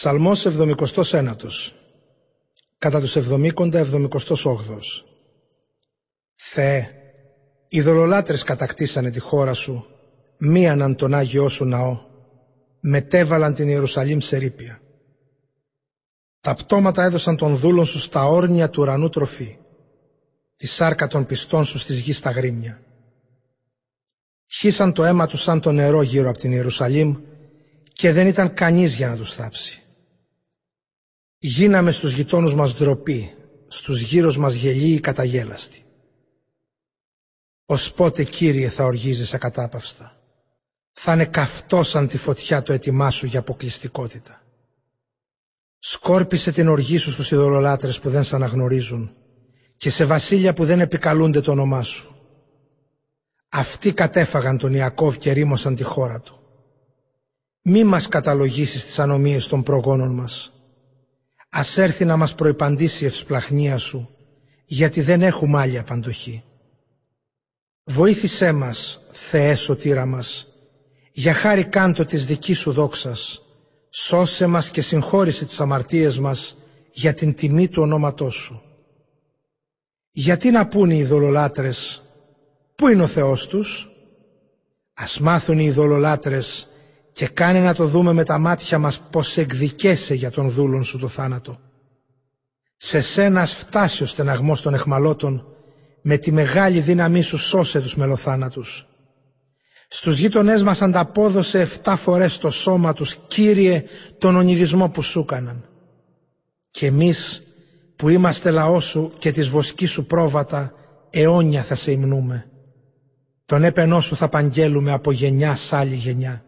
Ψαλμός 79 Κατά τους 70 78 Θεέ, οι δολολάτρες κατακτήσανε τη χώρα σου, μίαναν τον Άγιό σου ναό, μετέβαλαν την Ιερουσαλήμ σε ρήπια. Τα πτώματα έδωσαν των δούλων σου στα όρνια του ουρανού τροφή, τη σάρκα των πιστών σου στις γης στα γρήμια. Χύσαν το αίμα τους σαν το νερό γύρω από την Ιερουσαλήμ και δεν ήταν κανείς για να τους θάψει. Γίναμε στους γειτόνους μας ντροπή, στους γύρω μας γελίοι καταγέλαστοι. Ως πότε Κύριε θα οργίζεις ακατάπαυστα; Θα είναι καυτός σαν τη φωτιά το έτοιμά σου για αποκλειστικότητα. Σκόρπισε την οργή σου στους ειδωλολάτρες που δεν σε αναγνωρίζουν και σε βασίλεια που δεν επικαλούνται το όνομά σου. Αυτοί κατέφαγαν τον Ιακώβ και ρήμωσαν τη χώρα του. Μη μας καταλογίσεις τις ανομίες των προγόνων μας. Ας έρθει να μας προϋπαντήσει η ευσπλαχνία σου, γιατί δεν έχουμε άλλη απαντοχή. Βοήθησέ μας, Θεέ σωτήρα μας, για χάρη κάντο της δικής σου δόξας. Σώσε μας και συγχώρησε τις αμαρτίες μας για την τιμή του ονόματός σου. Γιατί να πούνε οι δολολάτρες, πού είναι ο Θεός τους. Ας μάθουν οι δολολάτρες και κάνε να το δούμε με τα μάτια μας πως εκδικέσαι για τον δούλον σου το θάνατο. Σε σένα φτάσει ο στεναγμός των εχμαλώτων, με τη μεγάλη δύναμή σου σώσε τους μελοθάνατους. Στους γείτονές μας ανταπόδωσε 7 φορές το σώμα τους, Κύριε, τον ονειδισμό που σου έκαναν. Και εμείς που είμαστε λαός σου και της βοσκής σου πρόβατα, αιώνια θα σε υμνούμε. Τον έπαινό σου θα παγγέλουμε από γενιά σ' άλλη γενιά.